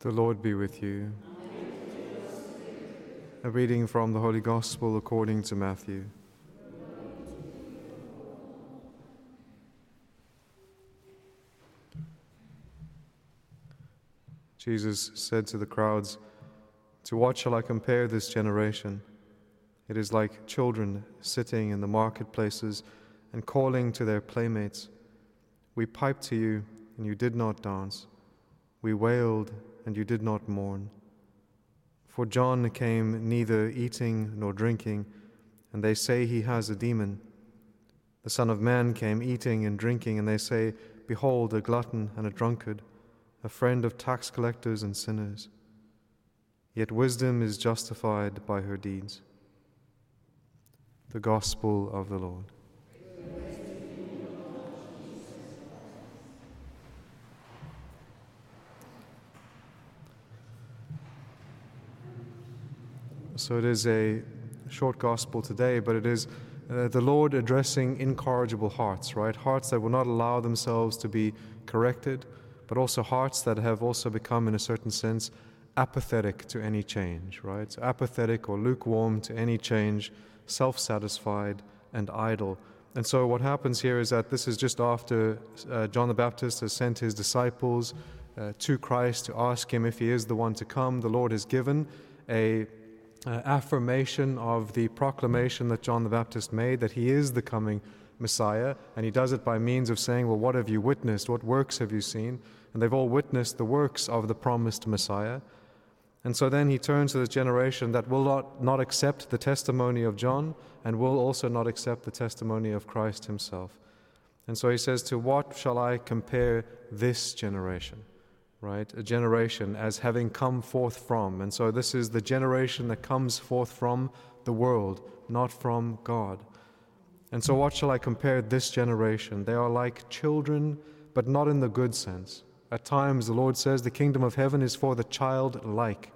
The Lord be with you. A reading from the Holy Gospel according to Matthew. Jesus said to the crowds, To what shall I compare this generation? It is like children sitting in the marketplaces and calling to their playmates. We piped to you, and you did not dance. We wailed, and you did not mourn. For John came neither eating nor drinking, and they say he has a demon. The Son of Man came eating and drinking, and they say, Behold, a glutton and a drunkard, a friend of tax collectors and sinners. Yet wisdom is justified by her deeds. The Gospel of the Lord. So it is a short gospel today, but it is uh, the Lord addressing incorrigible hearts, right? Hearts that will not allow themselves to be corrected, but also hearts that have also become, in a certain sense, apathetic to any change, right? So apathetic or lukewarm to any change, self satisfied and idle. And so what happens here is that this is just after uh, John the Baptist has sent his disciples uh, to Christ to ask him if he is the one to come. The Lord has given a uh, affirmation of the proclamation that John the Baptist made that he is the coming Messiah, and he does it by means of saying, Well, what have you witnessed? What works have you seen? And they've all witnessed the works of the promised Messiah. And so then he turns to this generation that will not, not accept the testimony of John and will also not accept the testimony of Christ himself. And so he says, To what shall I compare this generation? Right? A generation as having come forth from. And so this is the generation that comes forth from the world, not from God. And so, what shall I compare this generation? They are like children, but not in the good sense. At times, the Lord says the kingdom of heaven is for the childlike,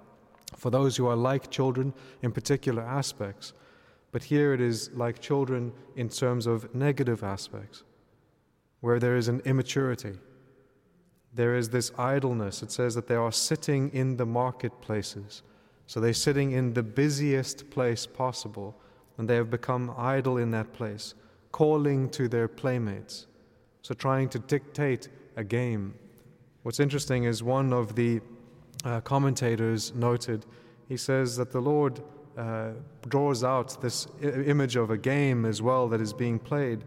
for those who are like children in particular aspects. But here it is like children in terms of negative aspects, where there is an immaturity, there is this idleness. It says that they are sitting in the marketplaces. So they're sitting in the busiest place possible, and they have become idle in that place, calling to their playmates. So trying to dictate a game. What's interesting is one of the uh, commentators noted, he says that the Lord uh, draws out this I- image of a game as well that is being played.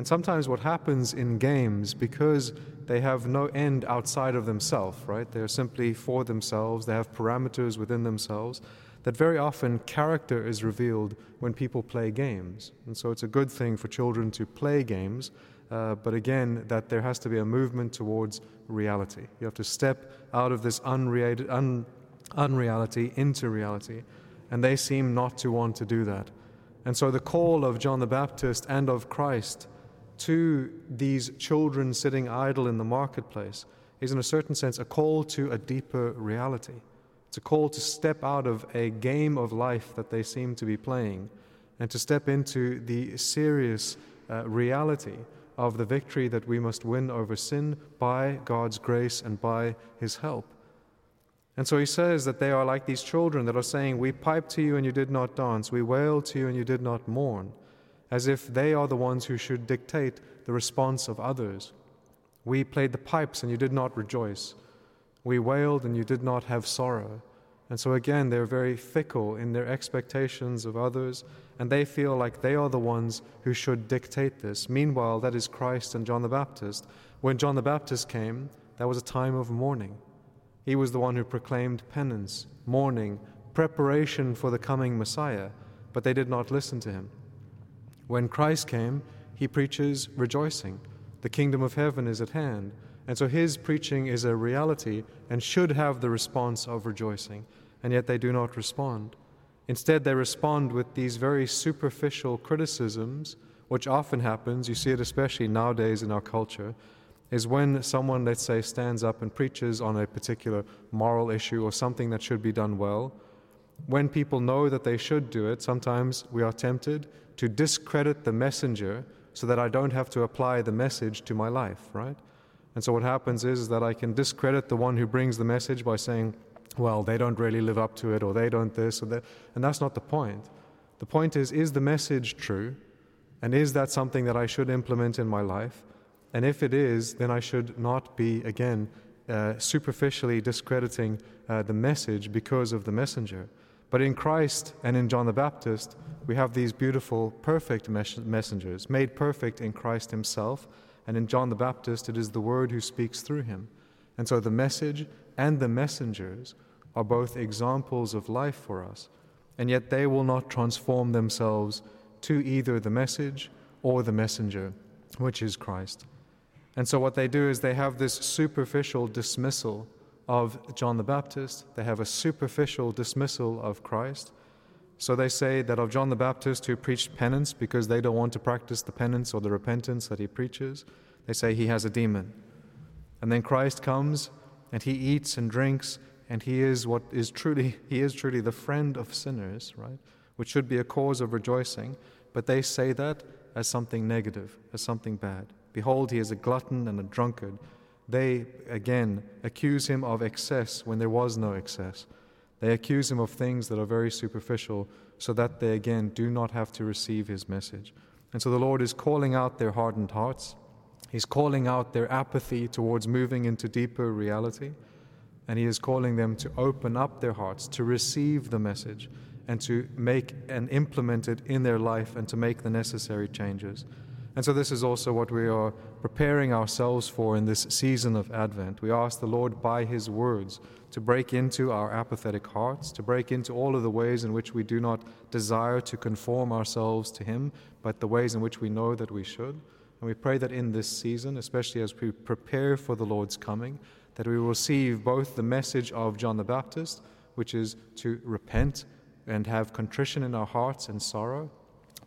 And sometimes what happens in games, because they have no end outside of themselves, right? They're simply for themselves, they have parameters within themselves. That very often character is revealed when people play games. And so it's a good thing for children to play games, uh, but again, that there has to be a movement towards reality. You have to step out of this un, unreality into reality. And they seem not to want to do that. And so the call of John the Baptist and of Christ to these children sitting idle in the marketplace is, in a certain sense, a call to a deeper reality. It's a call to step out of a game of life that they seem to be playing and to step into the serious uh, reality of the victory that we must win over sin by God's grace and by His help. And so he says that they are like these children that are saying, We piped to you and you did not dance, we wailed to you and you did not mourn as if they are the ones who should dictate the response of others. We played the pipes and you did not rejoice. We wailed and you did not have sorrow. And so again, they're very fickle in their expectations of others, and they feel like they are the ones who should dictate this. Meanwhile, that is Christ and John the Baptist. When John the Baptist came, that was a time of mourning. He was the one who proclaimed penance, mourning, preparation for the coming Messiah, but they did not listen to him. When Christ came, he preaches rejoicing. The kingdom of heaven is at hand. And so his preaching is a reality and should have the response of rejoicing. And yet they do not respond. Instead, they respond with these very superficial criticisms, which often happens. You see it especially nowadays in our culture. Is when someone, let's say, stands up and preaches on a particular moral issue or something that should be done well. When people know that they should do it, sometimes we are tempted to discredit the messenger so that I don't have to apply the message to my life, right? And so what happens is, is that I can discredit the one who brings the message by saying, well, they don't really live up to it, or they don't this, or that. And that's not the point. The point is, is the message true? And is that something that I should implement in my life? And if it is, then I should not be, again, uh, superficially discrediting uh, the message because of the messenger. But in Christ and in John the Baptist, we have these beautiful, perfect mes- messengers, made perfect in Christ Himself. And in John the Baptist, it is the Word who speaks through Him. And so the message and the messengers are both examples of life for us. And yet they will not transform themselves to either the message or the messenger, which is Christ. And so what they do is they have this superficial dismissal of John the Baptist, they have a superficial dismissal of Christ. So they say that of John the Baptist who preached penance because they don't want to practice the penance or the repentance that he preaches, they say he has a demon. And then Christ comes and he eats and drinks and he is what is truly he is truly the friend of sinners, right? Which should be a cause of rejoicing, but they say that as something negative, as something bad. Behold, he is a glutton and a drunkard, they again accuse him of excess when there was no excess. They accuse him of things that are very superficial, so that they again do not have to receive his message. And so the Lord is calling out their hardened hearts. He's calling out their apathy towards moving into deeper reality. And He is calling them to open up their hearts, to receive the message, and to make and implement it in their life and to make the necessary changes. And so, this is also what we are preparing ourselves for in this season of Advent. We ask the Lord by His words to break into our apathetic hearts, to break into all of the ways in which we do not desire to conform ourselves to Him, but the ways in which we know that we should. And we pray that in this season, especially as we prepare for the Lord's coming, that we will receive both the message of John the Baptist, which is to repent and have contrition in our hearts and sorrow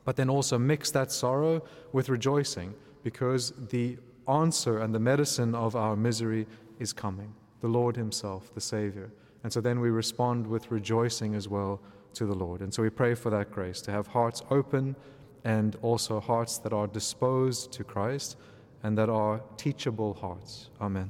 but then also mix that sorrow with rejoicing because the answer and the medicine of our misery is coming the Lord Himself, the Savior. And so then we respond with rejoicing as well to the Lord. And so we pray for that grace to have hearts open and also hearts that are disposed to Christ and that are teachable hearts. Amen.